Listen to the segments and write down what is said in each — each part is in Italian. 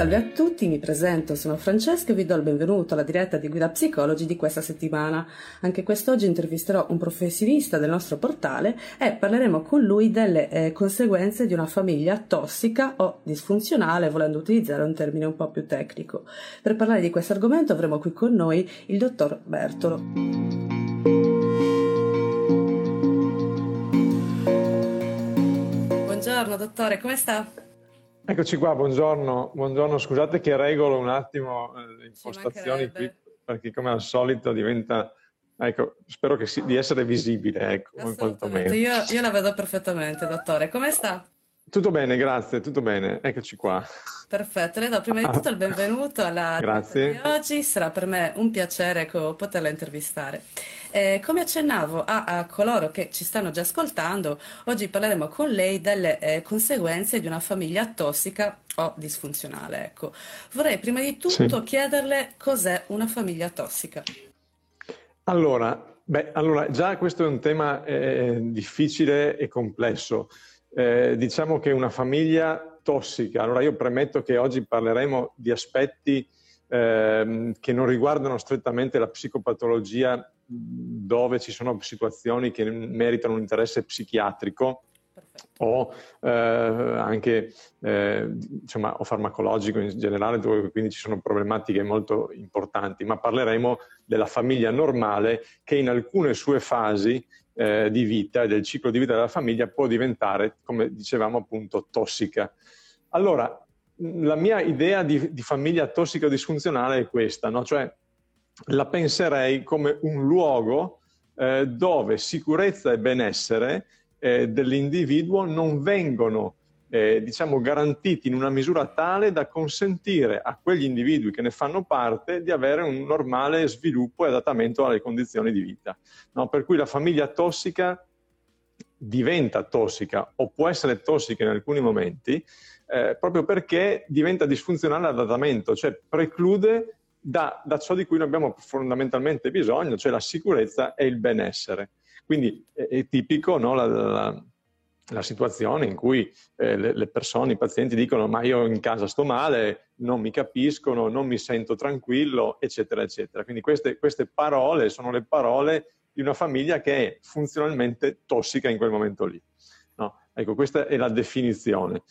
Salve a tutti, mi presento, sono Francesca e vi do il benvenuto alla diretta di Guida Psicologi di questa settimana. Anche quest'oggi intervisterò un professionista del nostro portale e parleremo con lui delle eh, conseguenze di una famiglia tossica o disfunzionale, volendo utilizzare un termine un po' più tecnico. Per parlare di questo argomento avremo qui con noi il dottor Bertolo. Buongiorno dottore, come sta? Eccoci qua, buongiorno, buongiorno. Scusate che regolo un attimo eh, le impostazioni qui, perché come al solito diventa... Ecco, spero si, di essere visibile, ecco, quantomeno. Io, io la vedo perfettamente, dottore. Come sta? Tutto bene, grazie, tutto bene. Eccoci qua. Perfetto, le do prima di tutto il benvenuto alla Grazie. di oggi. Sarà per me un piacere poterla intervistare. Eh, come accennavo a, a, coloro che ci stanno già ascoltando, oggi parleremo con lei delle eh, conseguenze di una famiglia tossica o disfunzionale. Ecco. Vorrei prima di tutto sì. chiederle cos'è una famiglia tossica. Allora, beh, allora, già questo è un tema eh, difficile e complesso. Eh, diciamo che una famiglia tossica, allora io premetto che oggi parleremo di aspetti eh, che non riguardano strettamente la psicopatologia dove ci sono situazioni che meritano un interesse psichiatrico o eh, anche eh, insomma, o farmacologico in generale, dove quindi ci sono problematiche molto importanti, ma parleremo della famiglia normale che in alcune sue fasi eh, di vita e del ciclo di vita della famiglia può diventare, come dicevamo appunto, tossica. Allora, la mia idea di, di famiglia tossica o disfunzionale è questa, no? cioè la penserei come un luogo eh, dove sicurezza e benessere eh, dell'individuo non vengono eh, diciamo, garantiti in una misura tale da consentire a quegli individui che ne fanno parte di avere un normale sviluppo e adattamento alle condizioni di vita. No? Per cui la famiglia tossica diventa tossica o può essere tossica in alcuni momenti eh, proprio perché diventa disfunzionale l'adattamento, cioè preclude da, da, ciò di cui noi abbiamo fondamentalmente bisogno, cioè la sicurezza e il benessere. Quindi è, è tipico no, la, la, la situazione in cui eh, le, persone, i pazienti dicono ma io in casa sto male, non mi capiscono, non mi sento tranquillo, eccetera, eccetera. Quindi queste, queste parole sono le parole di una famiglia che è funzionalmente tossica in quel momento lì. No? Ecco, questa è la definizione.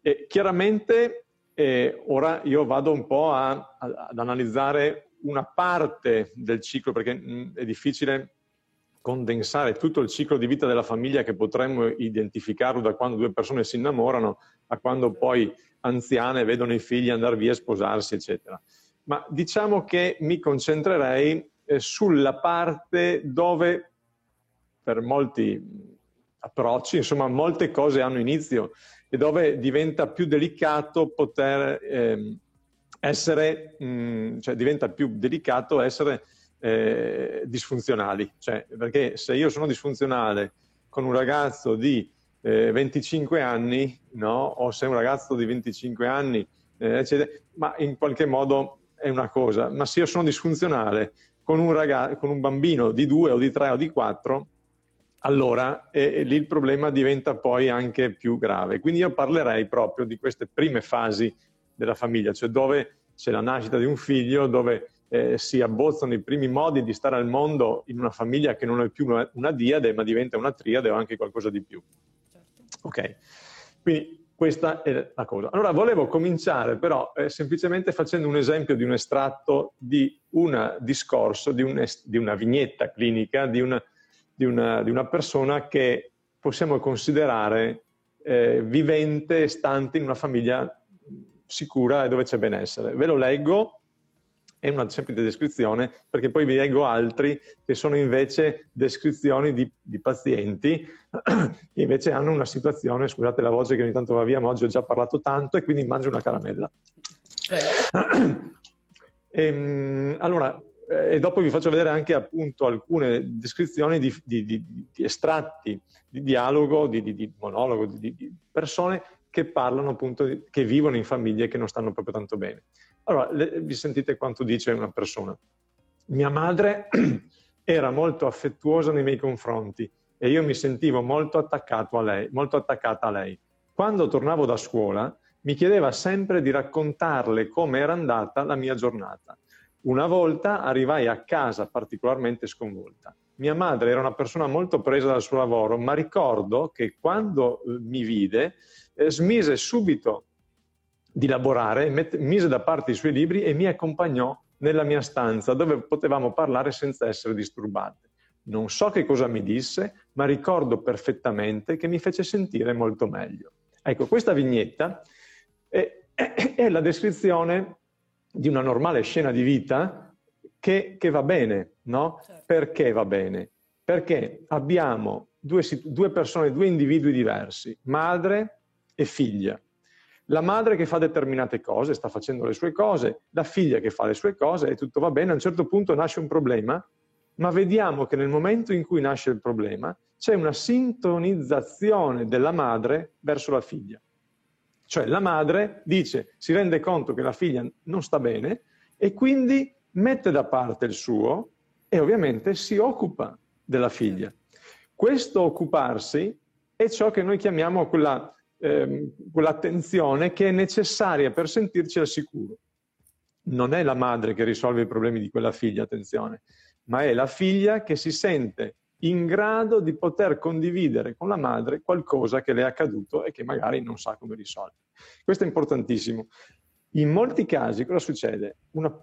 E chiaramente eh, ora io vado un po' a, a, ad analizzare una parte del ciclo, perché mh, mm, è difficile condensare tutto il ciclo di vita della famiglia che potremmo identificarlo da quando due persone si innamorano a quando poi anziane vedono i figli andare via, sposarsi, eccetera. Ma diciamo che mi concentrerei eh, sulla parte dove per molti approcci, insomma, molte cose hanno inizio e dove diventa più delicato poter eh, essere, mh, mm, cioè diventa più delicato essere eh, disfunzionali. Cioè, perché se io sono disfunzionale con un ragazzo di eh, 25 anni, no? o se un ragazzo di 25 anni, eh, eccetera, ma in qualche modo è una cosa. Ma se io sono disfunzionale con un, ragazzo, con un bambino di 2 o di 3 o di 4, allora eh, lì il problema diventa poi anche più grave. Quindi io parlerei proprio di queste prime fasi della famiglia, cioè dove c'è la nascita di un figlio, dove eh, si abbozzano i primi modi di stare al mondo in una famiglia che non è più una, una diade, ma diventa una triade o anche qualcosa di più. Certo. Ok, quindi questa è la cosa. Allora volevo cominciare però eh, semplicemente facendo un esempio di un estratto di un discorso, di, un, di una vignetta clinica, di una, di, una, di una, persona che possiamo considerare eh, vivente, stante in una famiglia sicura e dove c'è benessere. Ve lo leggo è una semplice descrizione, perché poi vi leggo altri che sono invece descrizioni di, di pazienti che invece hanno una situazione, scusate la voce che ogni tanto va via, ma oggi ho già parlato tanto e quindi mangio una caramella. e, ehm, allora, eh, e dopo vi faccio vedere anche appunto alcune descrizioni di, di, di, estratti di dialogo, di, monologo, di, persone che parlano appunto, che vivono in famiglie che non stanno proprio tanto bene. Allora, le, vi sentite quanto dice una persona. Mia madre era molto affettuosa nei miei confronti e io mi sentivo molto attaccato a lei, molto attaccata a lei. Quando tornavo da scuola mi chiedeva sempre di raccontarle come era andata la mia giornata. Una volta arrivai a casa particolarmente sconvolta. Mia madre era una persona molto presa dal suo lavoro, ma ricordo che quando eh, mi vide eh, smise subito di lavorare, met- mise da parte i suoi libri e mi accompagnò nella mia stanza dove potevamo parlare senza essere disturbate. Non so che cosa mi disse, ma ricordo perfettamente che mi fece sentire molto meglio. Ecco, questa vignetta è, è, è la descrizione di una normale scena di vita che, che va bene, no? Certo. Perché va bene? Perché abbiamo due, due persone, due individui diversi, madre e figlia. La madre che fa determinate cose, sta facendo le sue cose, la figlia che fa le sue cose e tutto va bene, a un certo punto nasce un problema, ma vediamo che nel momento in cui nasce il problema c'è una sintonizzazione della madre verso la figlia. Cioè la madre dice, si rende conto che la figlia non sta bene e quindi mette da parte il suo e ovviamente si occupa della figlia. Questo occuparsi è ciò che noi chiamiamo quella, ehm, quell'attenzione che è necessaria per sentirci al sicuro. Non è la madre che risolve i problemi di quella figlia, attenzione, ma è la figlia che si sente in grado di poter condividere con la madre qualcosa che le è accaduto e che magari non sa come risolvere. Questo è importantissimo. In molti casi cosa succede? Una,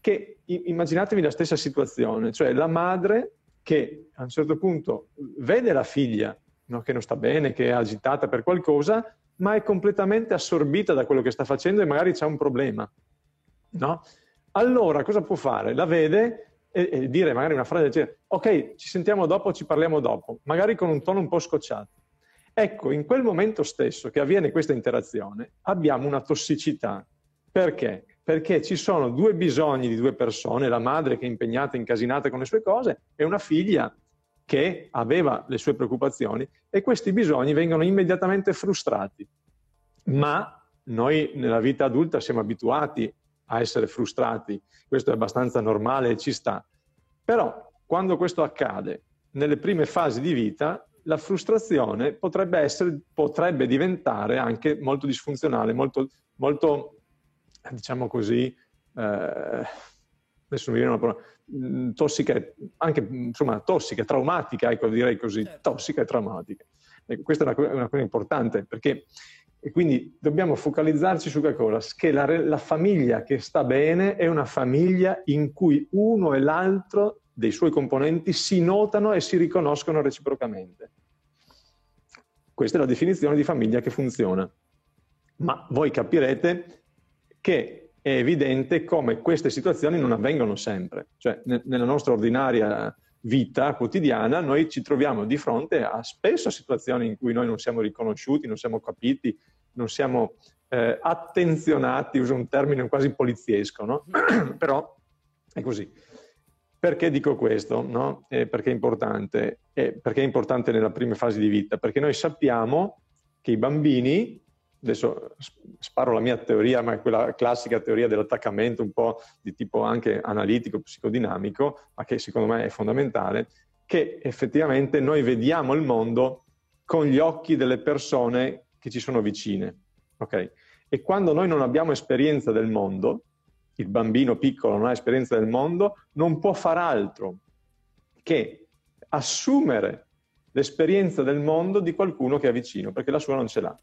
che immaginatevi la stessa situazione, cioè la madre che a un certo punto vede la figlia no, che non sta bene, che è agitata per qualcosa, ma è completamente assorbita da quello che sta facendo e magari c'è un problema. No? Allora cosa può fare? La vede e, e dire magari una frase del genere, ok, ci sentiamo dopo, ci parliamo dopo, magari con un tono un po' scocciato. Ecco, in quel momento stesso che avviene questa interazione, abbiamo una tossicità. Perché? Perché ci sono due bisogni di due persone, la madre che è impegnata, incasinata con le sue cose, e una figlia che aveva le sue preoccupazioni, e questi bisogni vengono immediatamente frustrati. Ma noi nella vita adulta siamo abituati a essere frustrati, questo è abbastanza normale e ci sta. Però quando questo accade nelle prime fasi di vita, la frustrazione potrebbe, essere, potrebbe diventare anche molto disfunzionale, molto, molto diciamo così, eh, adesso mi viene una parola, mm, tossica, anche insomma tossica, traumatica, ecco direi così, certo. tossica e traumatica. Ecco, questa è una, una cosa importante perché e quindi dobbiamo focalizzarci su che cosa? Che la, la, famiglia che sta bene è una famiglia in cui uno e l'altro dei suoi componenti si notano e si riconoscono reciprocamente. Questa è la definizione di famiglia che funziona. Ma voi capirete che è evidente come queste situazioni non avvengono sempre. Cioè, ne, nella nostra ordinaria vita quotidiana noi ci troviamo di fronte a spesso situazioni in cui noi non siamo riconosciuti, non siamo capiti, non siamo eh, attenzionati, uso un termine quasi poliziesco, no? però è così. Perché dico questo? No? Eh, perché è importante? Eh, perché è importante nella prima fase di vita? Perché noi sappiamo che i bambini adesso sparo la mia teoria, ma è quella classica teoria dell'attaccamento, un po' di tipo anche analitico, psicodinamico, ma che secondo me è fondamentale, che effettivamente noi vediamo il mondo con gli occhi delle persone che ci sono vicine. Okay? E quando noi non abbiamo esperienza del mondo, il bambino piccolo non ha esperienza del mondo, non può far altro che assumere l'esperienza del mondo di qualcuno che è vicino, perché la sua non ce l'ha.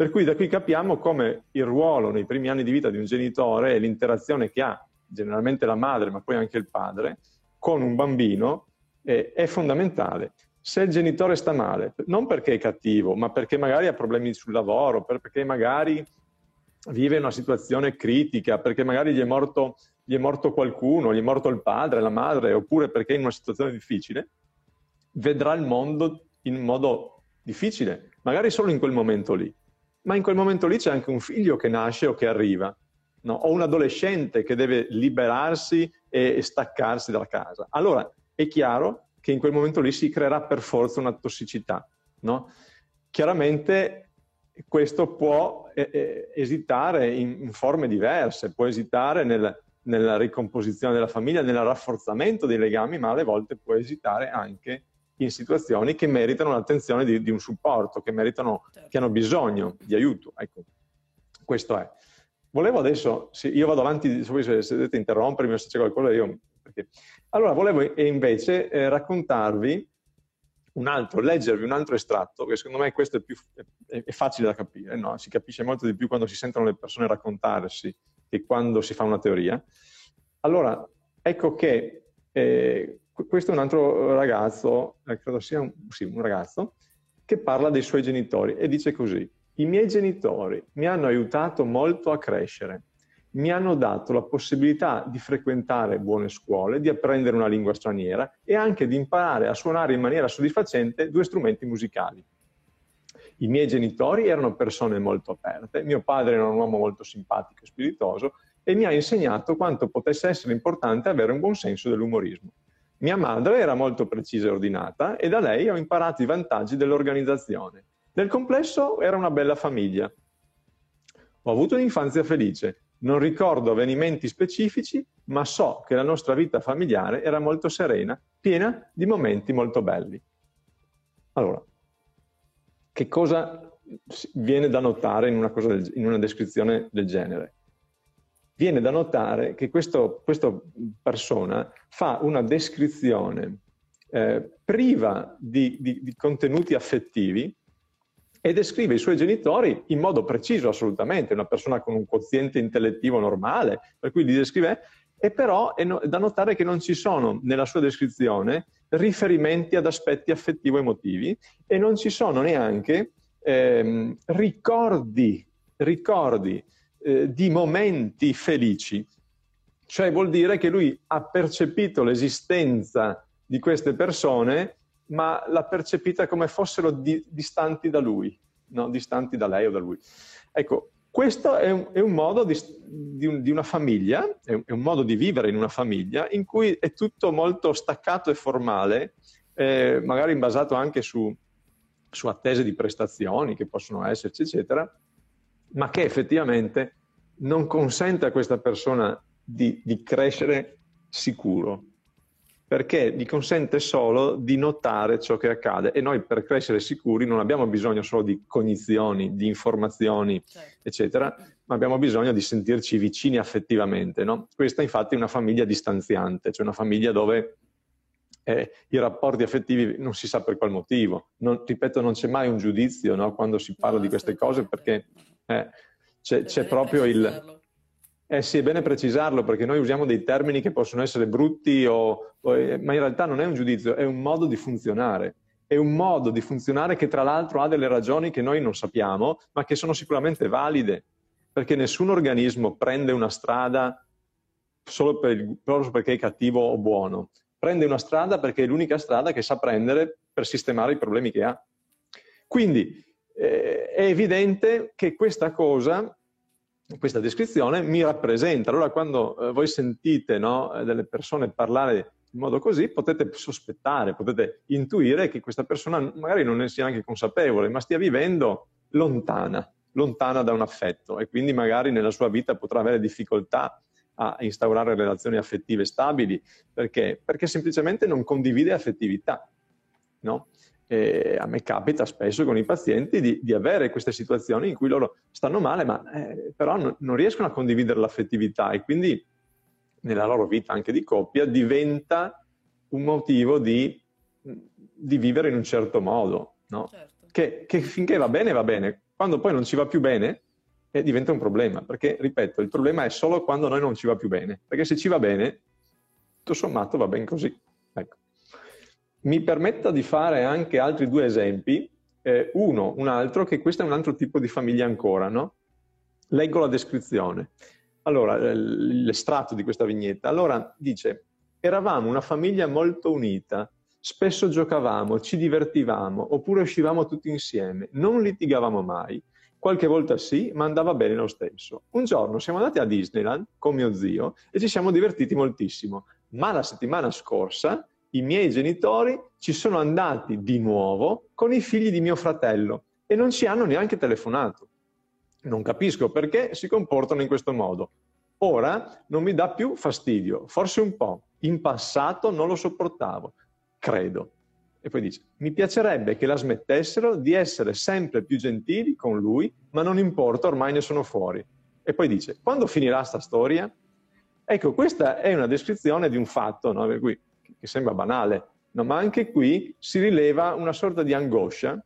Per cui da qui capiamo come il ruolo nei primi anni di vita di un genitore e l'interazione che ha generalmente la madre, ma poi anche il padre, con un bambino è, è fondamentale. Se il genitore sta male, non perché è cattivo, ma perché magari ha problemi sul lavoro, perché magari vive una situazione critica, perché magari gli è morto, gli è morto qualcuno, gli è morto il padre, la madre, oppure perché è in una situazione difficile, vedrà il mondo in modo difficile, magari solo in quel momento lì ma in quel momento lì c'è anche un figlio che nasce o che arriva, no? o un adolescente che deve liberarsi e staccarsi dalla casa. Allora è chiaro che in quel momento lì si creerà per forza una tossicità. No? Chiaramente questo può eh, eh, esitare in, in, forme diverse, può esitare nel, nella ricomposizione della famiglia, nel rafforzamento dei legami, ma alle volte può esitare anche in situazioni che meritano l'attenzione di, di un supporto, che, meritano, certo. che hanno bisogno di aiuto. Ecco, questo è. Volevo adesso, sì, io vado avanti, se, se dovete interrompermi o se c'è qualcosa io... Perché... Allora, volevo invece eh, raccontarvi un altro, leggervi un altro estratto, che secondo me questo è, più, è, è facile da capire, no? si capisce molto di più quando si sentono le persone raccontarsi che quando si fa una teoria. Allora, ecco che eh, questo è un altro ragazzo, eh, credo sia un, sì, un ragazzo, che parla dei suoi genitori e dice così, i miei genitori mi hanno aiutato molto a crescere, mi hanno dato la possibilità di frequentare buone scuole, di apprendere una lingua straniera e anche di imparare a suonare in maniera soddisfacente due strumenti musicali. I miei genitori erano persone molto aperte, mio padre era un uomo molto simpatico e spiritoso e mi ha insegnato quanto potesse essere importante avere un buon senso dell'umorismo. Mia madre era molto precisa e ordinata e da lei ho imparato i vantaggi dell'organizzazione. Nel complesso era una bella famiglia. Ho avuto un'infanzia felice, non ricordo avvenimenti specifici, ma so che la nostra vita familiare era molto serena, piena di momenti molto belli. Allora, che cosa viene da notare in una, del, in una descrizione del genere? Viene da notare che questa persona fa una descrizione eh, priva di, di, di contenuti affettivi e descrive i suoi genitori in modo preciso, assolutamente, una persona con un quoziente intellettivo normale, per cui li descrive, e però è, no, è da notare che non ci sono nella sua descrizione riferimenti ad aspetti affettivo-emotivi e non ci sono neanche ehm, ricordi, ricordi eh, di momenti felici. Cioè vuol dire che lui ha percepito l'esistenza di queste persone, ma l'ha percepita come fossero di, distanti da lui, no? distanti da lei o da lui. Ecco, questo è un, è un modo di, di, un, di, una famiglia, è un, è un, modo di vivere in una famiglia in cui è tutto molto staccato e formale, eh, magari basato anche su, su, attese di prestazioni che possono esserci, eccetera, ma che effettivamente non consente a questa persona di, di crescere sicuro, perché gli consente solo di notare ciò che accade e noi per crescere sicuri non abbiamo bisogno solo di cognizioni, di informazioni, certo. eccetera, ma abbiamo bisogno di sentirci vicini affettivamente. No? Questa infatti è una famiglia distanziante, cioè una famiglia dove eh, i rapporti affettivi non si sa per qual motivo. Non, ripeto, non c'è mai un giudizio no? quando si parla no, di queste cose perché eh, c'è, c'è proprio il eh sì, è bene precisarlo perché noi usiamo dei termini che possono essere brutti, o, o, eh, ma in realtà non è un giudizio, è un modo di funzionare. È un modo di funzionare che tra l'altro ha delle ragioni che noi non sappiamo, ma che sono sicuramente valide, perché nessun organismo prende una strada solo per il, proprio perché è cattivo o buono. Prende una strada perché è l'unica strada che sa prendere per sistemare i problemi che ha. Quindi eh, è evidente che questa cosa questa descrizione mi rappresenta. Allora quando eh, voi sentite no, eh, delle persone parlare in modo così, potete sospettare, potete intuire che questa persona magari non ne sia neanche consapevole, ma stia vivendo lontana, lontana da un affetto e quindi magari nella sua vita potrà avere difficoltà a instaurare relazioni affettive stabili. Perché? Perché semplicemente non condivide affettività. No? E a me capita spesso con i pazienti di, di, avere queste situazioni in cui loro stanno male, ma eh, però non, non, riescono a condividere l'affettività e quindi nella loro vita anche di coppia diventa un motivo di, di vivere in un certo modo, no? certo. che, che, finché va bene va bene, quando poi non ci va più bene eh, diventa un problema, perché ripeto, il problema è solo quando noi non ci va più bene, perché se ci va bene, tutto sommato va bene così. Ecco. Mi permetta di fare anche altri due esempi. Eh, uno, un altro, che questo è un altro tipo di famiglia ancora, no? Leggo la descrizione. Allora, l'estratto di questa vignetta. Allora, dice, eravamo una famiglia molto unita, spesso giocavamo, ci divertivamo, oppure uscivamo tutti insieme, non litigavamo mai. qualche volta sì, ma andava bene lo stesso. Un giorno siamo andati a Disneyland con mio zio e ci siamo divertiti moltissimo, ma la settimana scorsa i miei genitori ci sono andati di nuovo con i figli di mio fratello e non ci hanno neanche telefonato. Non capisco perché si comportano in questo modo. Ora non mi dà più fastidio, forse un po'. In passato non lo sopportavo, credo. E poi dice, mi piacerebbe che la smettessero di essere sempre più gentili con lui, ma non importa, ormai ne sono fuori. E poi dice, quando finirà sta storia? Ecco, questa è una descrizione di un fatto, no? cui, che sembra banale, no? ma anche qui si rileva una sorta di angoscia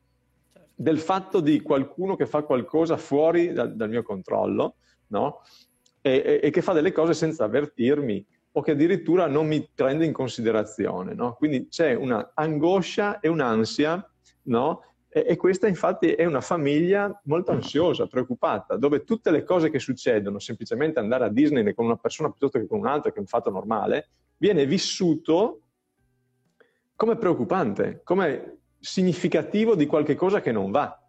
del fatto di qualcuno che fa qualcosa fuori da, dal mio controllo, no? e, e, e, che fa delle cose senza avvertirmi o che addirittura non mi prende in considerazione. No? Quindi c'è una angoscia e un'ansia, no? e, e, questa infatti è una famiglia molto ansiosa, preoccupata, dove tutte le cose che succedono, semplicemente andare a Disney con una persona piuttosto che con un'altra, che è un fatto normale, viene vissuto come preoccupante, come significativo di qualche cosa che non va,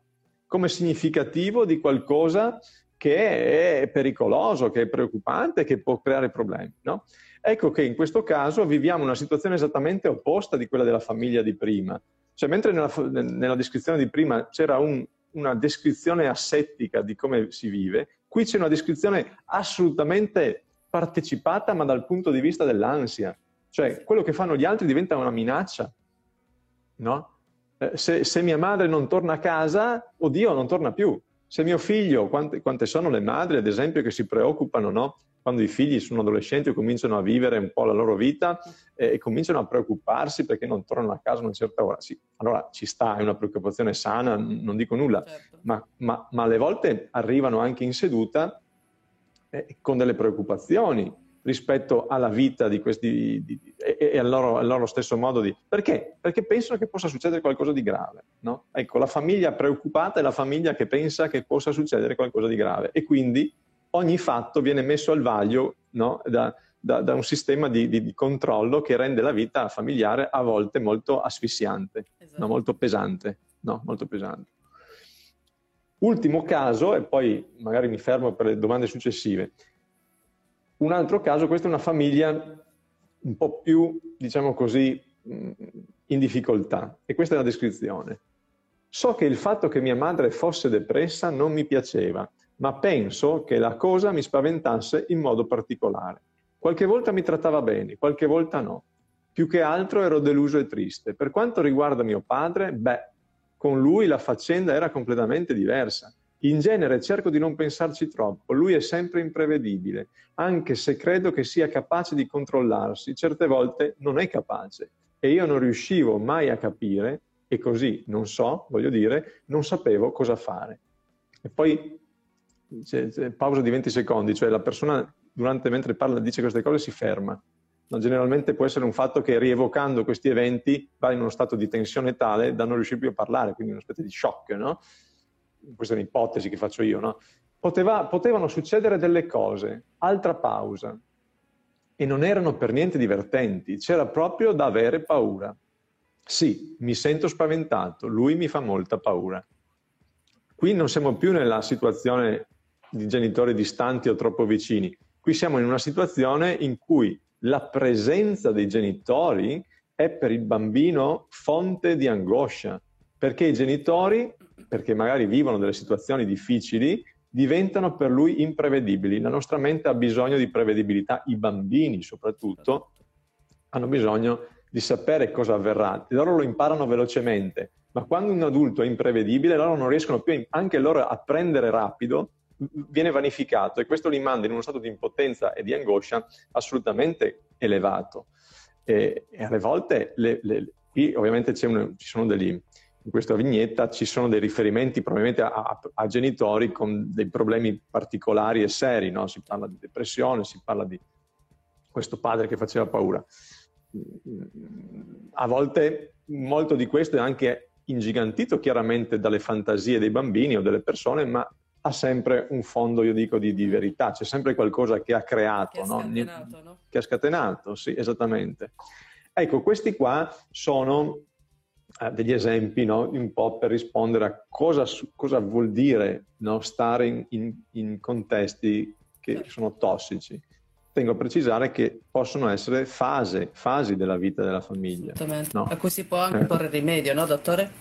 come significativo di qualcosa che è pericoloso, che è preoccupante, che può creare problemi. No? Ecco che in questo caso viviamo una situazione esattamente opposta di quella della famiglia di prima. Cioè, mentre nella, nella descrizione di prima c'era un, una descrizione assettica di come si vive, qui c'è una descrizione assolutamente partecipata, ma dal punto di vista dell'ansia. Cioè, quello che fanno gli altri diventa una minaccia, no? Eh, se, se, mia madre non torna a casa, oddio, non torna più. Se mio figlio, quante, quante sono le madri, ad esempio, che si preoccupano, no? Quando i figli sono adolescenti o cominciano a vivere un po' la loro vita eh, e cominciano a preoccuparsi perché non tornano a casa a una certa ora. Sì, allora ci sta, è una preoccupazione sana, non dico nulla, certo. ma, ma, ma alle volte arrivano anche in seduta eh, con delle preoccupazioni rispetto alla vita di questi di, e, e al, loro, al, loro, stesso modo di... Perché? Perché pensano che possa succedere qualcosa di grave. No? Ecco, la famiglia preoccupata è la famiglia che pensa che possa succedere qualcosa di grave e quindi ogni fatto viene messo al vaglio no? da, da, da, un sistema di, di, di, controllo che rende la vita familiare a volte molto asfissiante, esatto. no? molto pesante. molto pesante. Ultimo caso, e poi magari mi fermo per le domande successive. Un altro caso, questa è una famiglia un po' più, diciamo così, in difficoltà. E questa è la descrizione. So che il fatto che mia madre fosse depressa non mi piaceva, ma penso che la cosa mi spaventasse in modo particolare. Qualche volta mi trattava bene, qualche volta no. Più che altro ero deluso e triste. Per quanto riguarda mio padre, beh, con lui la faccenda era completamente diversa. In genere cerco di non pensarci troppo, lui è sempre imprevedibile, anche se credo che sia capace di controllarsi, certe volte non è capace e io non riuscivo mai a capire e così, non so, voglio dire, non sapevo cosa fare. E poi c'è, c'è pausa di 20 secondi, cioè la persona durante mentre parla dice queste cose si ferma. No, generalmente può essere un fatto che rievocando questi eventi va in uno stato di tensione tale da non riuscire più a parlare, quindi una specie di shock, no? Questa è un'ipotesi che faccio io, no? Poteva, potevano succedere delle cose, altra pausa, e non erano per niente divertenti, c'era proprio da avere paura. Sì, mi sento spaventato, lui mi fa molta paura. Qui non siamo più nella situazione di genitori distanti o troppo vicini, qui siamo in una situazione in cui la presenza dei genitori è per il bambino fonte di angoscia, perché i genitori perché magari vivono delle situazioni difficili, diventano per lui imprevedibili. La nostra mente ha bisogno di prevedibilità, i bambini soprattutto hanno bisogno di sapere cosa avverrà. Loro lo imparano velocemente, ma quando un adulto è imprevedibile, loro non riescono più anche loro a prendere rapido, viene vanificato e questo li manda in uno stato di impotenza e di angoscia assolutamente elevato. E, e alle volte, le, le, qui ovviamente un, ci sono degli, in questa vignetta ci sono dei riferimenti probabilmente a, a, a genitori con dei problemi particolari e seri, no? si parla di depressione, si parla di questo padre che faceva paura. A volte molto di questo è anche ingigantito chiaramente dalle fantasie dei bambini o delle persone, ma ha sempre un fondo, io dico, di, di verità, c'è sempre qualcosa che ha creato, che ha scatenato, no? no? Che ha scatenato, sì, esattamente. Ecco, questi qua sono degli esempi no? un po' per rispondere a cosa, cosa vuol dire no? stare in, in, in, contesti che certo. sono tossici. Tengo a precisare che possono essere fase, fasi della vita della famiglia. No? A cui si può anche eh. porre rimedio, no dottore?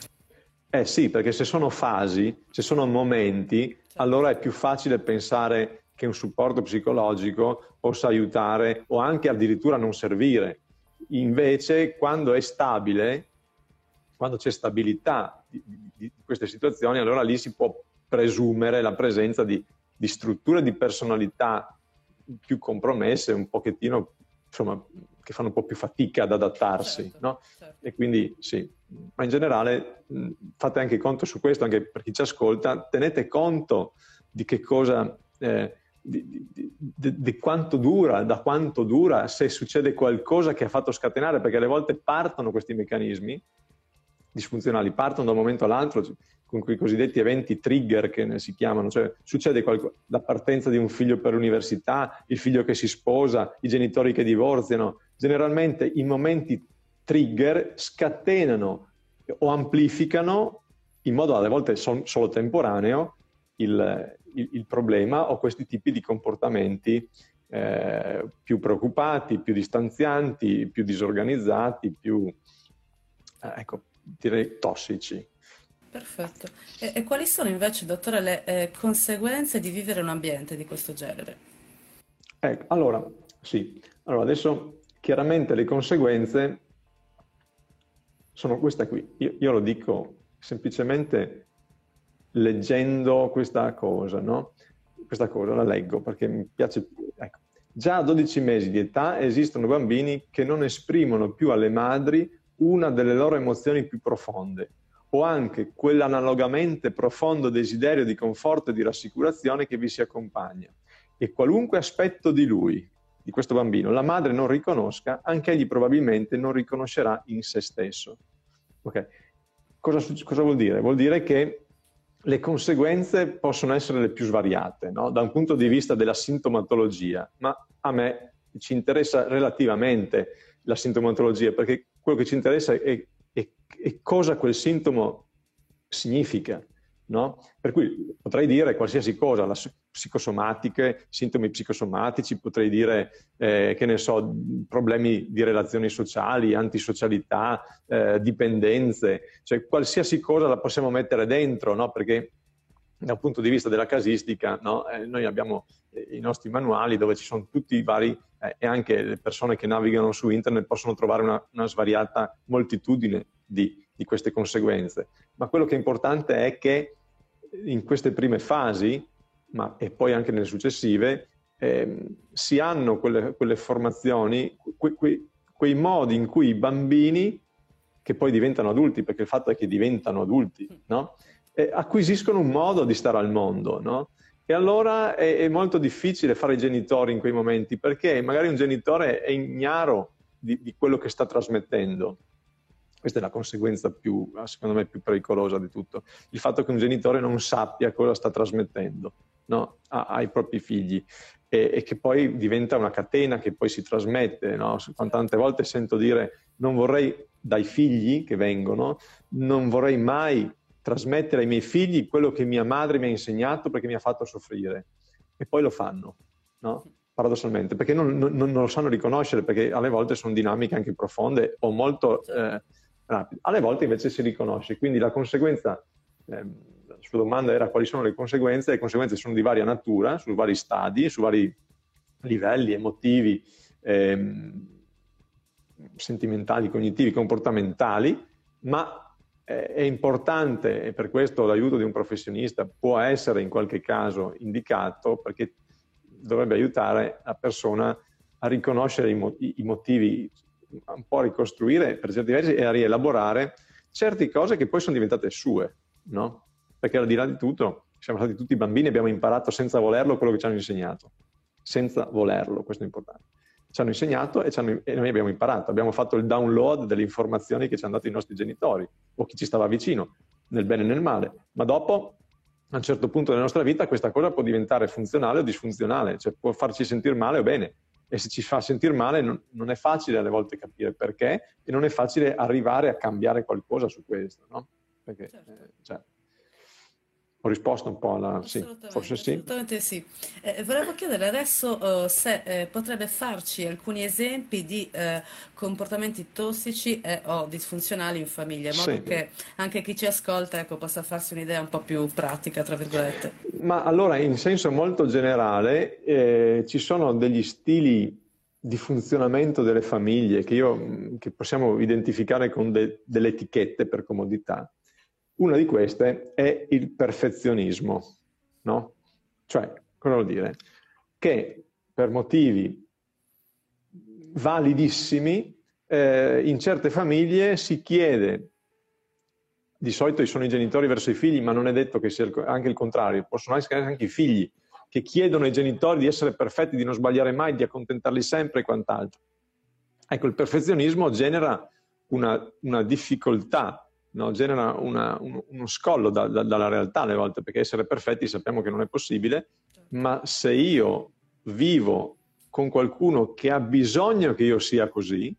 Eh sì, perché se sono fasi, se sono momenti, certo. allora è più facile pensare che un supporto psicologico possa aiutare o anche addirittura non servire. Invece, quando è stabile, quando c'è stabilità di, di, di, queste situazioni, allora lì si può presumere la presenza di, di strutture di personalità più compromesse, un pochettino, insomma, che fanno un po' più fatica ad adattarsi, certo, no? certo. E quindi sì, ma in generale mh, fate anche conto su questo, anche per chi ci ascolta, tenete conto di che cosa, eh, di, di, di, di, quanto dura, da quanto dura, se succede qualcosa che ha fatto scatenare, perché alle volte partono questi meccanismi disfunzionali, partono da un momento all'altro con quei cosiddetti eventi trigger che si chiamano, cioè succede qualcosa, la partenza di un figlio per l'università, il figlio che si sposa, i genitori che divorziano, generalmente i momenti trigger scatenano o amplificano in modo alle volte son, solo temporaneo il, il, il, problema o questi tipi di comportamenti eh, più preoccupati, più distanzianti, più disorganizzati, più eh, ecco, direi tossici. Perfetto. E, e, quali sono invece, dottore, le eh, conseguenze di vivere un ambiente di questo genere? Ecco, allora, sì. Allora, adesso chiaramente le conseguenze sono queste qui. Io, io lo dico semplicemente leggendo questa cosa, no? Questa cosa la leggo perché mi piace. Ecco. Già a 12 mesi di età esistono bambini che non esprimono più alle madri una delle loro emozioni più profonde o anche quell'analogamente profondo desiderio di conforto e di rassicurazione che vi si accompagna. E qualunque aspetto di lui, di questo bambino, la madre non riconosca, anche egli probabilmente non riconoscerà in se stesso. Okay. Cosa, cosa, vuol dire? Vuol dire che le conseguenze possono essere le più svariate, no? da un punto di vista della sintomatologia, ma a me ci interessa relativamente la sintomatologia, perché quello che ci interessa è e, e cosa quel sintomo significa. No? Per cui potrei dire qualsiasi cosa, psicosomatiche, sintomi psicosomatici, potrei dire, eh, che ne so, problemi di relazioni sociali, antisocialità, eh, dipendenze, cioè qualsiasi cosa la possiamo mettere dentro, no? Perché dal punto di vista della casistica, no? eh, noi abbiamo eh, i nostri manuali dove ci sono tutti i vari, eh, e anche le persone che navigano su internet possono trovare una, una svariata moltitudine di, di, queste conseguenze. Ma quello che è importante è che in queste prime fasi, ma e poi anche nelle successive, eh, si hanno quelle, quelle formazioni, que, que, quei modi in cui i bambini, che poi diventano adulti, perché il fatto è che diventano adulti, no? Eh, acquisiscono un modo di stare al mondo, no? E allora è, è, molto difficile fare i genitori in quei momenti, perché magari un genitore è ignaro di, di, quello che sta trasmettendo. Questa è la conseguenza più, secondo me, più pericolosa di tutto. Il fatto che un genitore non sappia cosa sta trasmettendo no? a, ai propri figli e, e, che poi diventa una catena che poi si trasmette. No? Tante volte sento dire non vorrei dai figli che vengono, non vorrei mai trasmettere ai miei figli quello che mia madre mi ha insegnato perché mi ha fatto soffrire. E poi lo fanno, no? paradossalmente, perché non, non, non, lo sanno riconoscere, perché alle volte sono dinamiche anche profonde o molto eh, rapide. Alle volte invece si riconosce. Quindi la conseguenza, eh, la sua domanda era quali sono le conseguenze, le conseguenze sono di varia natura, su vari stadi, su vari livelli emotivi, ehm, sentimentali, cognitivi, comportamentali, ma è importante e per questo l'aiuto di un professionista può essere in qualche caso indicato perché dovrebbe aiutare la persona a riconoscere i, mo- i motivi, un po' a ricostruire per certi versi e a rielaborare certe cose che poi sono diventate sue, no? Perché al di là di tutto siamo stati tutti bambini e abbiamo imparato senza volerlo quello che ci hanno insegnato, senza volerlo, questo è importante ci hanno insegnato e, hanno, e, noi abbiamo imparato. Abbiamo fatto il download delle informazioni che ci hanno dato i nostri genitori o chi ci stava vicino, nel bene e nel male. Ma dopo, a un certo punto della nostra vita, questa cosa può diventare funzionale o disfunzionale, cioè può farci sentire male o bene. e se ci fa sentire male non, non, è facile alle volte capire perché e non è facile arrivare a cambiare qualcosa su questo, no? Perché, certo. eh, cioè, ho risposto un po' alla... Sì, forse sì. Assolutamente sì. Eh, volevo chiedere adesso uh, se eh, potrebbe farci alcuni esempi di eh, comportamenti tossici e, o disfunzionali in famiglia, in modo sì. che anche chi ci ascolta ecco, possa farsi un'idea un po' più pratica, tra virgolette. Ma allora, in senso molto generale, eh, ci sono degli stili di funzionamento delle famiglie che, io, che possiamo identificare con de, delle etichette per comodità una di queste è il perfezionismo, no? Cioè, cosa vuol dire? Che per motivi validissimi eh, in certe famiglie si chiede, di solito sono i genitori verso i figli, ma non è detto che sia anche il contrario, possono essere anche i figli che chiedono ai genitori di essere perfetti, di non sbagliare mai, di accontentarli sempre e quant'altro. Ecco, il perfezionismo genera una, una difficoltà no? genera una, uno, uno, scollo da, da, dalla realtà alle volte, perché essere perfetti sappiamo che non è possibile, ma se io vivo con qualcuno che ha bisogno che io sia così,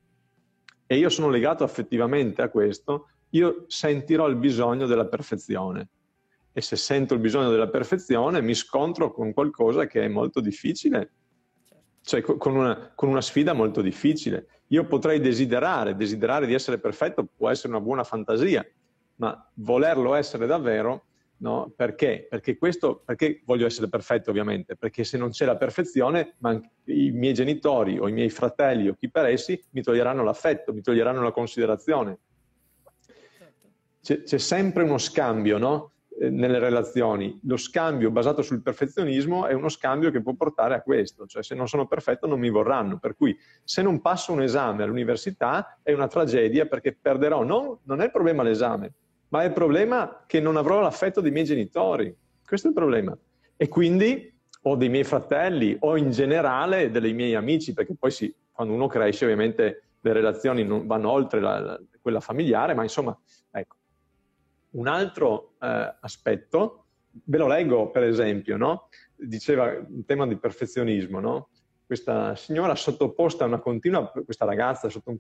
e io sono legato affettivamente a questo, io sentirò il bisogno della perfezione. E se sento il bisogno della perfezione, mi scontro con qualcosa che è molto difficile, cioè con una, con una sfida molto difficile. Io potrei desiderare, desiderare di essere perfetto può essere una buona fantasia, ma volerlo essere davvero, no? Perché? Perché, questo, perché voglio essere perfetto ovviamente? Perché se non c'è la perfezione, i miei genitori o i miei fratelli o chi per essi mi toglieranno l'affetto, mi toglieranno la considerazione. Certo. C'è, c'è sempre uno scambio, no? Eh, nelle relazioni. Lo scambio basato sul perfezionismo è uno scambio che può portare a questo, cioè se non sono perfetto non mi vorranno, per cui se non passo un esame all'università è una tragedia perché perderò, non, non è il problema l'esame, ma è il problema che non avrò l'affetto dei miei genitori, questo è il problema. E quindi o dei miei fratelli o in generale dei miei amici, perché poi sì, quando uno cresce ovviamente le relazioni non vanno oltre la, la, quella familiare, ma insomma, ecco, un altro eh, aspetto, ve lo leggo per esempio, no? diceva in tema di perfezionismo, no? questa signora sottoposta a una continua, questa ragazza sotto,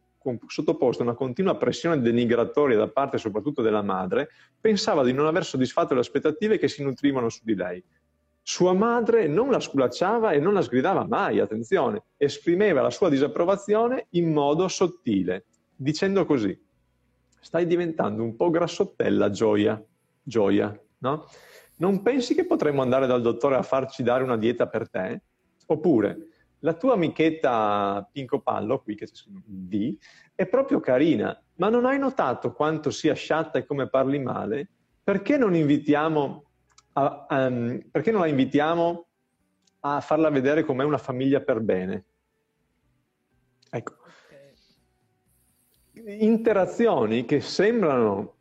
sottoposta a una continua pressione denigratoria da parte soprattutto della madre, pensava di non aver soddisfatto le aspettative che si nutrivano su di lei. Sua madre non la sculacciava e non la sgridava mai, attenzione, esprimeva la sua disapprovazione in modo sottile, dicendo così, stai diventando un po' grassottella, gioia, gioia, no? Non pensi che potremmo andare dal dottore a farci dare una dieta per te? Oppure, la tua amichetta Pinco Pallo, qui che c'è scritto D, è proprio carina, ma non hai notato quanto sia sciatta e come parli male? Perché non a, um, perché non la invitiamo a farla vedere com'è una famiglia per bene? Ecco, interazioni che sembrano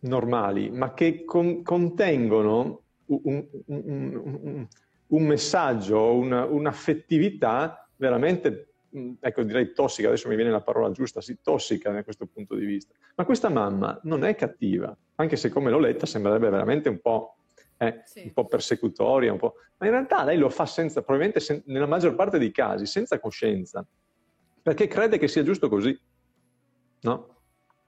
normali, ma che con, contengono un, un, un, un messaggio, una, un'affettività veramente, ecco direi tossica, adesso mi viene la parola giusta, sì, tossica da questo punto di vista. Ma questa mamma non è cattiva, anche se come l'ho letta sembrerebbe veramente un po', eh, sì. un po persecutoria, un po'... ma in realtà lei lo fa senza, probabilmente sen- nella maggior parte dei casi, senza coscienza, perché crede che sia giusto così no?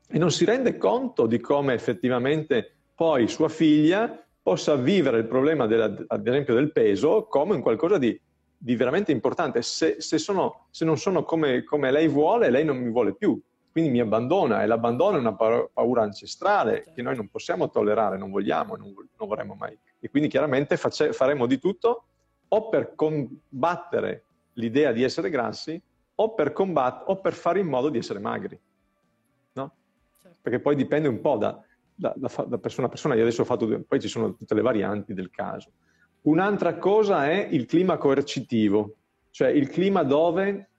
E non si rende conto di come effettivamente poi sua figlia possa vivere il problema, della, ad esempio, del peso come un qualcosa di, di veramente importante. Se, se, sono, se non sono come, come, lei vuole, lei non mi vuole più, quindi mi abbandona e l'abbandono è una paura ancestrale che noi non possiamo tollerare, non vogliamo, non, non vorremmo mai. E quindi chiaramente face, faremo di tutto o per combattere l'idea di essere grassi o per, combat- o per fare in modo di essere magri perché poi dipende un po' da, da, da, persona a persona. Io adesso ho fatto, poi ci sono tutte le varianti del caso. Un'altra cosa è il clima coercitivo, cioè il clima dove,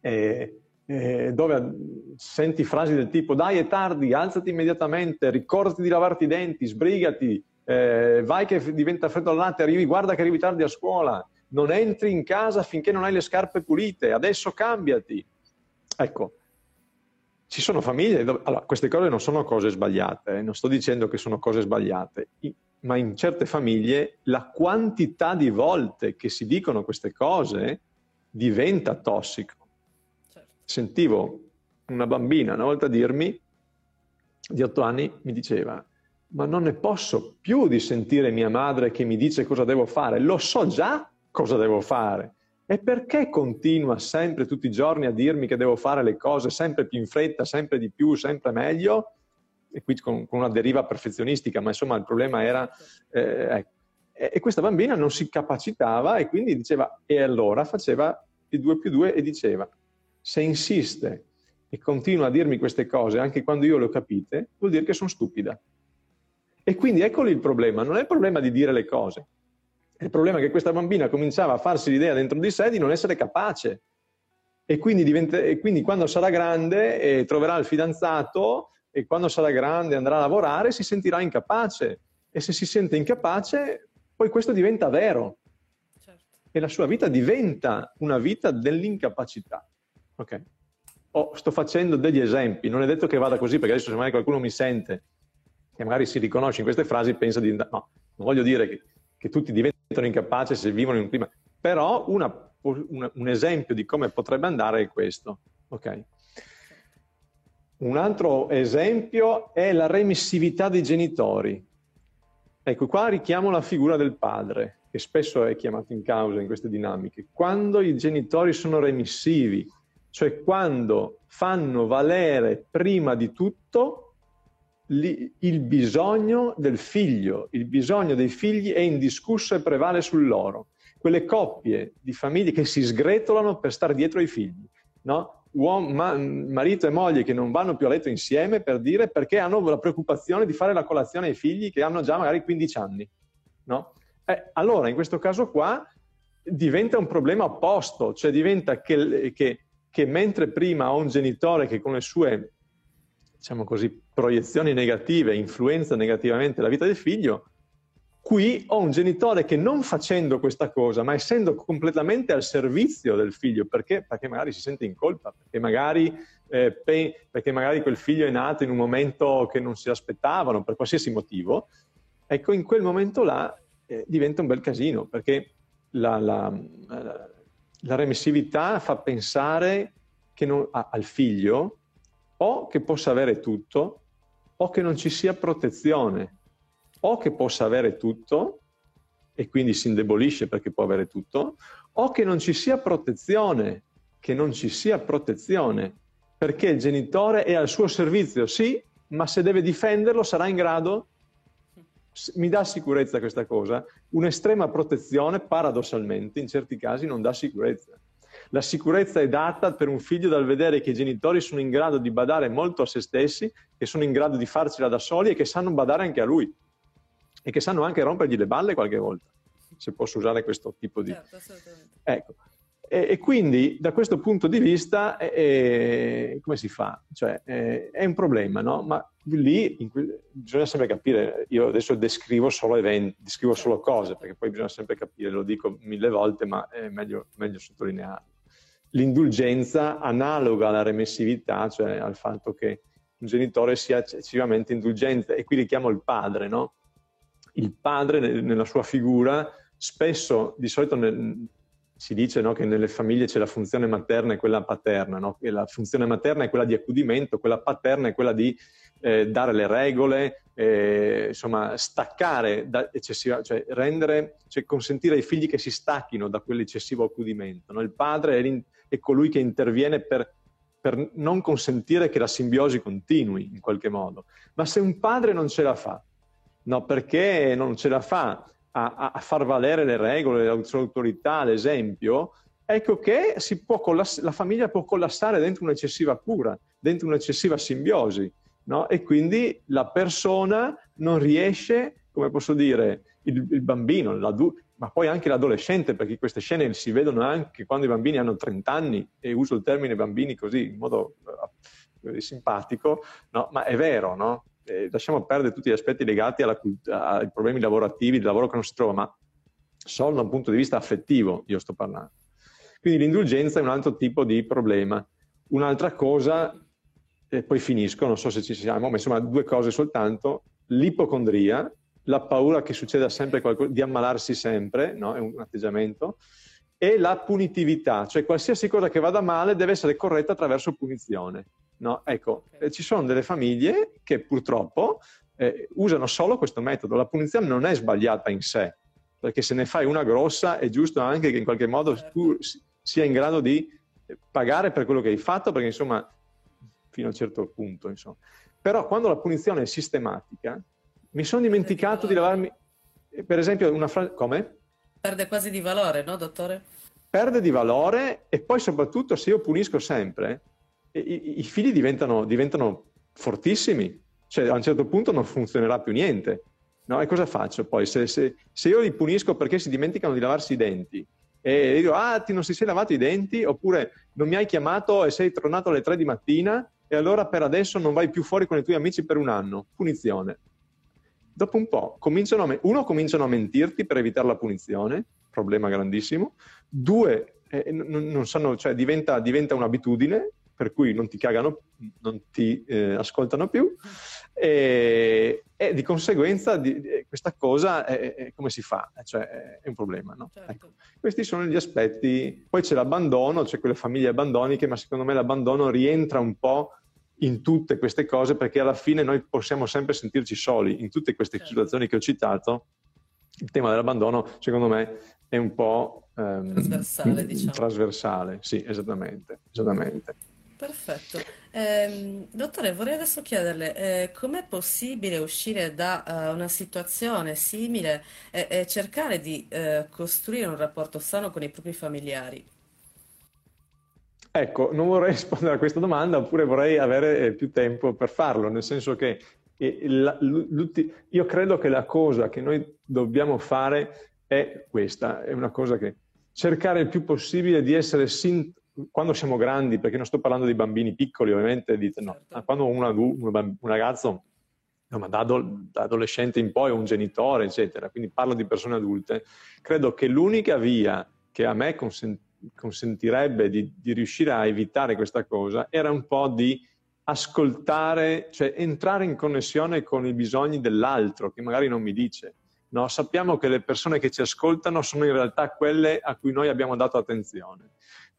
eh, eh, dove senti frasi del tipo dai è tardi, alzati immediatamente, ricordati di lavarti i denti, sbrigati, eh, vai che diventa freddo al latte, arrivi, guarda che arrivi tardi a scuola, non entri in casa finché non hai le scarpe pulite, adesso cambiati. Ecco, ci sono famiglie dove... Allora, queste cose non sono cose sbagliate, eh? non sto dicendo che sono cose sbagliate, ma in certe famiglie la quantità di volte che si dicono queste cose diventa tossico. Certo. Sentivo una bambina una volta dirmi, di otto anni, mi diceva, ma non ne posso più di sentire mia madre che mi dice cosa devo fare, lo so già cosa devo fare. E perché continua sempre tutti i giorni a dirmi che devo fare le cose sempre più in fretta, sempre di più, sempre meglio? E qui con, con una deriva perfezionistica, ma insomma il problema era... Eh, ecco. e, questa bambina non si capacitava e quindi diceva, e allora faceva il 2 più 2 e diceva, se insiste e continua a dirmi queste cose anche quando io le ho capite, vuol dire che sono stupida. E quindi eccolo il problema, non è il problema di dire le cose, il problema che questa bambina cominciava a farsi l'idea dentro di sé di non essere capace. E quindi, diventa, e quindi quando sarà grande e troverà il fidanzato e quando sarà grande andrà a lavorare si sentirà incapace. E se si sente incapace, poi questo diventa vero. Certo. E la sua vita diventa una vita dell'incapacità. Ok? Oh, sto facendo degli esempi, non è detto che vada così, perché adesso se magari qualcuno mi sente che magari si riconosce in queste frasi, pensa di... No, non voglio dire che, che tutti diventano incapaci se vivono in un clima... Però una, una, un esempio di come potrebbe andare è questo. Okay? Un altro esempio è la remissività dei genitori. Ecco, qua richiamo la figura del padre, che spesso è chiamato in causa in queste dinamiche. Quando i genitori sono remissivi, cioè quando fanno valere prima di tutto il bisogno del figlio, il bisogno dei figli è indiscusso e prevale su loro. Quelle coppie di famiglie che si sgretolano per stare dietro ai figli, no? Uomo, ma, marito e moglie che non vanno più a letto insieme per dire perché hanno la preoccupazione di fare la colazione ai figli che hanno già magari 15 anni, no? Eh, allora in questo caso qua diventa un problema opposto, cioè diventa che, che che mentre prima ho un genitore che con le sue, diciamo così, proiezioni negative influenza negativamente la vita del figlio, qui ho un genitore che non facendo questa cosa, ma essendo completamente al servizio del figlio, perché, perché magari si sente in colpa, perché magari, eh, pe- perché magari quel figlio è nato in un momento che non si aspettavano, per qualsiasi motivo, ecco, in quel momento là eh, diventa un bel casino, perché la, la, la la remissività fa pensare non, a, al figlio o che possa avere tutto o che non ci sia protezione o che possa avere tutto e quindi si indebolisce perché può avere tutto o che non ci sia protezione, che non ci sia protezione perché il genitore è al suo servizio, sì, ma se deve difenderlo sarà in grado mi dà sicurezza questa cosa? Un'estrema protezione, paradossalmente, in certi casi non dà sicurezza. La sicurezza è data per un figlio dal vedere che i genitori sono in grado di badare molto a se stessi, che sono in grado di farcela da soli e che sanno badare anche a lui e che sanno anche rompergli le balle qualche volta, se posso usare questo tipo di... Certo, ecco. E, e, quindi da questo punto di vista, eh, come si fa? Cioè, eh, è un problema, no? Ma lì cui, bisogna sempre capire, io adesso descrivo solo eventi, descrivo solo cose, perché poi bisogna sempre capire, lo dico mille volte, ma è meglio, meglio sottolinearlo. L'indulgenza analoga alla remissività, cioè al fatto che un genitore sia eccessivamente indulgente, e qui richiamo il padre, no? Il padre nella sua figura, spesso, di solito nel, si dice no, che nelle famiglie c'è la funzione materna e quella paterna, no? la funzione materna è quella di accudimento, quella paterna è quella di eh, dare le regole, eh, insomma staccare, da eccessiva, cioè rendere, cioè consentire ai figli che si stacchino da quell'eccessivo accudimento. No? Il padre è, è, colui che interviene per, per non consentire che la simbiosi continui in qualche modo. Ma se un padre non ce la fa, no, perché non ce la fa a, a far valere le regole, l'autorità, l'esempio, ecco che collass- la famiglia può collassare dentro un'eccessiva cura, dentro un'eccessiva simbiosi, no? e quindi la persona non riesce, come posso dire, il, il bambino, ma poi anche l'adolescente, perché queste scene si vedono anche quando i bambini hanno 30 anni, e uso il termine bambini così in modo uh, simpatico, no? ma è vero, no? eh, lasciamo perdere tutti gli aspetti legati cult- ai problemi lavorativi, del lavoro che non si trova, ma solo da un punto di vista affettivo io sto parlando. Quindi l'indulgenza è un altro tipo di problema. Un'altra cosa, e poi finisco, non so se ci siamo, ma insomma due cose soltanto, l'ipocondria, la paura che succeda sempre qualcosa, di ammalarsi sempre, no? è un atteggiamento, e la punitività, cioè qualsiasi cosa che vada male deve essere corretta attraverso punizione. No? Ecco, okay. ci sono delle famiglie che purtroppo eh, usano solo questo metodo. La punizione non è sbagliata in sé, perché se ne fai una grossa è giusto anche che in qualche modo certo. tu sia in grado di pagare per quello che hai fatto, perché insomma, fino a un certo punto, insomma. Però quando la punizione è sistematica, mi sono dimenticato di lavarmi, per esempio, una frase... Come? Perde quasi di valore, no, dottore? Perde di valore e poi soprattutto se io punisco sempre, i, i figli diventano, diventano fortissimi, cioè a un certo punto non funzionerà più niente. No? E cosa faccio poi? Se, se, se, io li punisco perché si dimenticano di lavarsi i denti e dico, ah, ti non si sei lavato i denti, oppure non mi hai chiamato e sei tornato alle tre di mattina e allora per adesso non vai più fuori con i tuoi amici per un anno, punizione. Dopo un po', cominciano a, uno, cominciano a mentirti per evitare la punizione, problema grandissimo, due, eh, non, non sanno, cioè diventa, diventa un'abitudine, per cui non ti cagano, non ti eh, ascoltano più e, e di conseguenza di, di, questa cosa è, è, come si fa? Cioè, è un problema. No? Certo. Ecco. Questi sono gli aspetti. Poi c'è l'abbandono, c'è quelle famiglie abbandoniche, ma secondo me l'abbandono rientra un po' in tutte queste cose perché alla fine noi possiamo sempre sentirci soli in tutte queste certo. situazioni che ho citato. Il tema dell'abbandono, secondo me, è un po' ehm, trasversale, diciamo. Trasversale, sì, esattamente. esattamente. Perfetto. Eh, dottore, vorrei adesso chiederle eh, com'è possibile uscire da uh, una situazione simile e, e cercare di uh, costruire un rapporto sano con i propri familiari? Ecco, non vorrei rispondere a questa domanda, oppure vorrei avere eh, più tempo per farlo, nel senso che eh, io credo che la cosa che noi dobbiamo fare è questa, è una cosa che cercare il più possibile di essere sin- quando siamo grandi, perché non sto parlando di bambini piccoli, ovviamente, dite no, certo. quando un, un, ragazzo, no, ma da, adolescente in poi, è un genitore, eccetera, quindi parlo di persone adulte, credo che l'unica via che a me consent- consentirebbe di, di riuscire a evitare questa cosa era un po' di ascoltare, cioè entrare in connessione con i bisogni dell'altro, che magari non mi dice. No, sappiamo che le persone che ci ascoltano sono in realtà quelle a cui noi abbiamo dato attenzione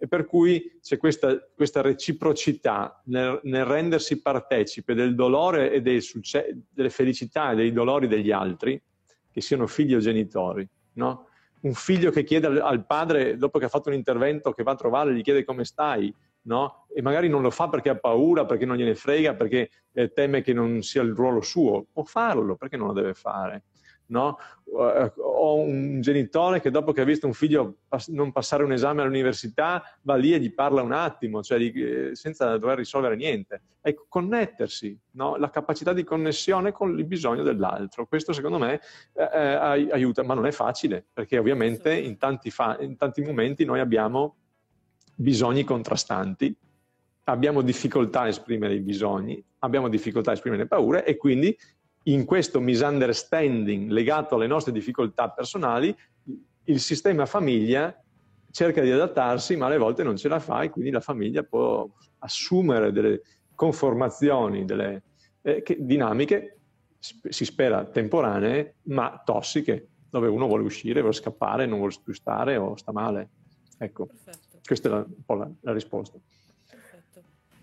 e per cui c'è questa, questa reciprocità nel, nel, rendersi partecipe del dolore e delle felicità e dei dolori degli altri, che siano figli o genitori. No? Un figlio che chiede al, padre, dopo che ha fatto un intervento, che va a trovare, gli chiede come stai, no? e magari non lo fa perché ha paura, perché non gliene frega, perché eh, teme che non sia il ruolo suo. Può farlo, perché non lo deve fare? No? Ho un genitore che dopo che ha visto un figlio non passare un esame all'università va lì e gli parla un attimo, cioè di, senza dover risolvere niente. Ecco, connettersi, no? la capacità di connessione con il bisogno dell'altro. Questo secondo me eh, eh aiuta, ma non è facile, perché ovviamente in tanti, fa- in tanti momenti noi abbiamo bisogni contrastanti, abbiamo difficoltà a esprimere i bisogni, abbiamo difficoltà a esprimere le paure e quindi in questo misunderstanding legato alle nostre difficoltà personali, il sistema famiglia cerca di adattarsi, ma alle volte non ce la fa e quindi la famiglia può assumere delle conformazioni, delle eh, che, dinamiche, si spera temporanee, ma tossiche, dove uno vuole uscire, vuole scappare, non vuole più stare o sta male. Ecco, Perfetto. questa è la, un po' la, la risposta.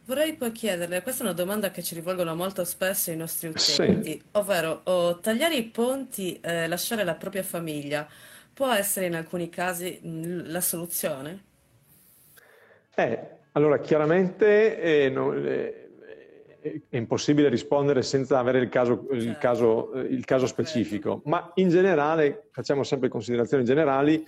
Vorrei poi chiederle, questa è una domanda che ci rivolgono molto spesso i nostri utenti, sì. ovvero oh, tagliare i ponti, eh, lasciare la propria famiglia, può essere in alcuni casi mh, la soluzione? Eh, allora chiaramente eh, no, eh, è impossibile rispondere senza avere il caso, il certo. caso, eh, il caso specifico, certo. ma in generale, facciamo sempre considerazioni generali,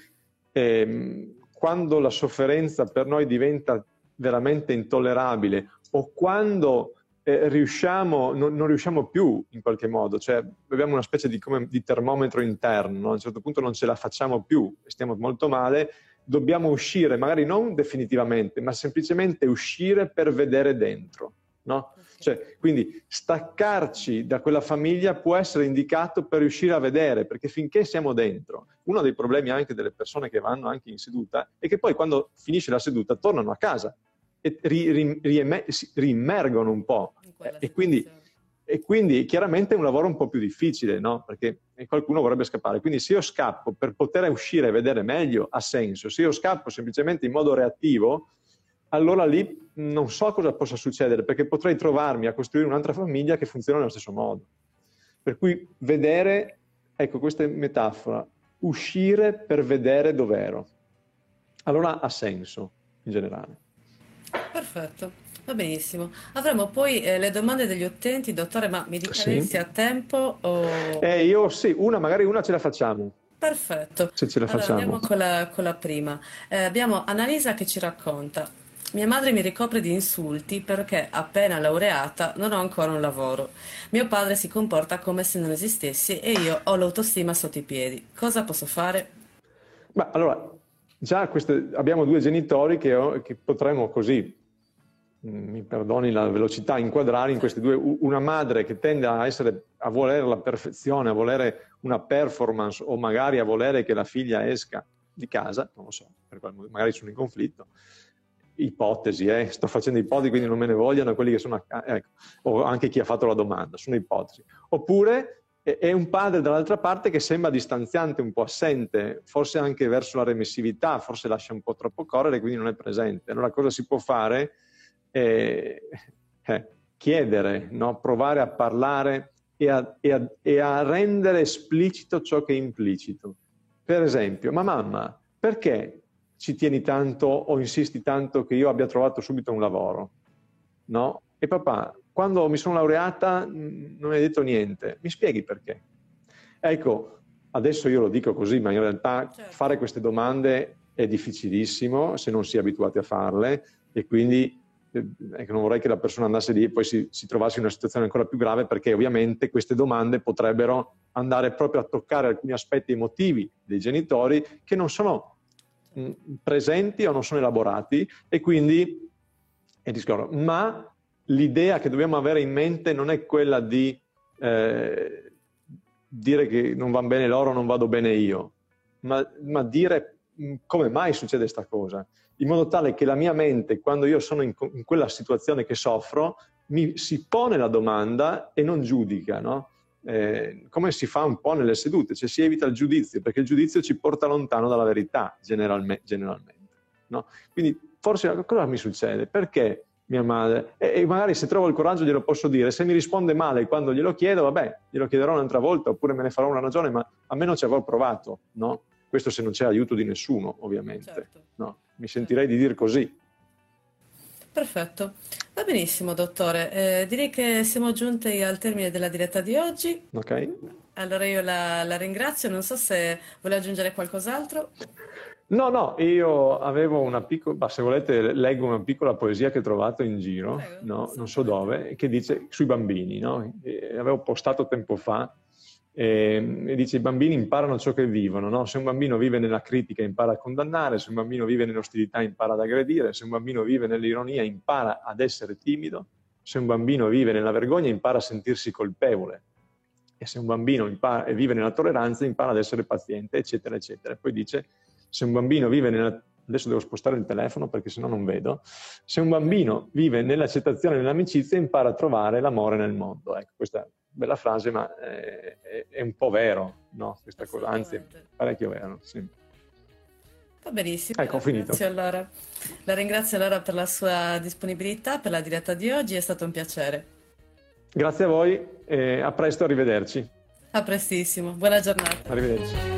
ehm, quando la sofferenza per noi diventa veramente intollerabile o quando eh, riusciamo, non, non, riusciamo più in qualche modo, cioè abbiamo una specie di, come, di termometro interno, no? a un certo punto non ce la facciamo più, stiamo molto male, dobbiamo uscire, magari non definitivamente, ma semplicemente uscire per vedere dentro. No? Cioè, quindi staccarci da quella famiglia può essere indicato per riuscire a vedere, perché finché siamo dentro, uno dei problemi anche delle persone che vanno anche in seduta è che poi quando finisce la seduta tornano a casa e ri, ri, riimmergono un po'. E quindi e quindi chiaramente è un lavoro un po' più difficile, no? Perché qualcuno vorrebbe scappare. Quindi se io scappo per poter uscire e vedere meglio, ha senso. Se io scappo semplicemente in modo reattivo, allora lì non so cosa possa succedere, perché potrei trovarmi a costruire un'altra famiglia che funziona nello stesso modo. Per cui vedere, ecco questa metafora, uscire per vedere dov'ero. Allora ha senso in generale. Perfetto. Va benissimo. Avremo poi eh, le domande degli utenti, dottore, ma mi dica sì. se ha tempo o... Eh, io sì, una, magari una ce la facciamo. Perfetto. Se ce la allora, facciamo. Andiamo con la, con la prima. Eh, abbiamo Annalisa che ci racconta. Mia madre mi ricopre di insulti perché, appena laureata, non ho ancora un lavoro. Mio padre si comporta come se non esistessi e io ho l'autostima sotto i piedi. Cosa posso fare? Ma allora, già queste, abbiamo due genitori che, che potremmo così mi perdoni la velocità, inquadrare in queste due, una madre che tende a, essere, a volere la perfezione, a volere una performance o magari a volere che la figlia esca di casa, non lo so, magari sono in conflitto, ipotesi, eh? sto facendo ipotesi quindi non me ne vogliano quelli che sono a ecco, o anche chi ha fatto la domanda, sono ipotesi. Oppure è un padre dall'altra parte che sembra distanziante, un po' assente, forse anche verso la remissività, forse lascia un po' troppo correre, quindi non è presente. Allora cosa si può fare? Eh, eh, chiedere, no? provare a parlare e a, e, a, e a rendere esplicito ciò che è implicito. Per esempio, ma mamma, perché ci tieni tanto o insisti tanto che io abbia trovato subito un lavoro? No? E papà, quando mi sono laureata non hai detto niente, mi spieghi perché? Ecco, adesso io lo dico così, ma in realtà certo. fare queste domande è difficilissimo se non si è abituati a farle e quindi ecco, non vorrei che la persona andasse lì e poi si, si, trovasse in una situazione ancora più grave perché ovviamente queste domande potrebbero andare proprio a toccare alcuni aspetti emotivi dei genitori che non sono mh, presenti o non sono elaborati e quindi è discorso. Ma l'idea che dobbiamo avere in mente non è quella di eh, dire che non va bene loro, non vado bene io, ma, ma dire come mai succede questa cosa in modo tale che la mia mente, quando io sono in, in quella situazione che soffro, mi, si pone la domanda e non giudica, no? eh, come si fa un po' nelle sedute, cioè si evita il giudizio, perché il giudizio ci porta lontano dalla verità, generalme, generalmente. No? Quindi forse cosa mi succede? Perché mia madre? E, e, magari se trovo il coraggio glielo posso dire, se mi risponde male quando glielo chiedo, vabbè, glielo chiederò un'altra volta, oppure me ne farò una ragione, ma almeno ci avrò provato, no? Questo se non c'è aiuto di nessuno, ovviamente. Certo. No? Mi sentirei di dire così. Perfetto, va benissimo dottore, eh, direi che siamo giunti al termine della diretta di oggi. Ok. Allora io la, la ringrazio, non so se vuole aggiungere qualcos'altro. No, no, io avevo una piccola, se volete leggo una piccola poesia che ho trovato in giro, Prego, no? non so dove, che dice sui bambini, no? avevo postato tempo fa e, e, dice i bambini imparano ciò che vivono, no? se un bambino vive nella critica impara a condannare, se un bambino vive nell'ostilità impara ad aggredire, se un bambino vive nell'ironia impara ad essere timido, se un bambino vive nella vergogna impara a sentirsi colpevole e se un bambino impara, vive nella tolleranza impara ad essere paziente, eccetera, eccetera. Poi dice se un bambino vive nella adesso devo spostare il telefono perché sennò non vedo, se un bambino vive nell'accettazione e nell'amicizia impara a trovare l'amore nel mondo. Ecco, questa bella frase, ma è, è, è un po' vero, no? Questa cosa, anzi, parecchio vero, sì. Va benissimo. Ecco, finito. Allora. La ringrazio allora per la sua disponibilità, per la diretta di oggi, è stato un piacere. Grazie a voi e a presto, arrivederci. A prestissimo, buona giornata. Arrivederci.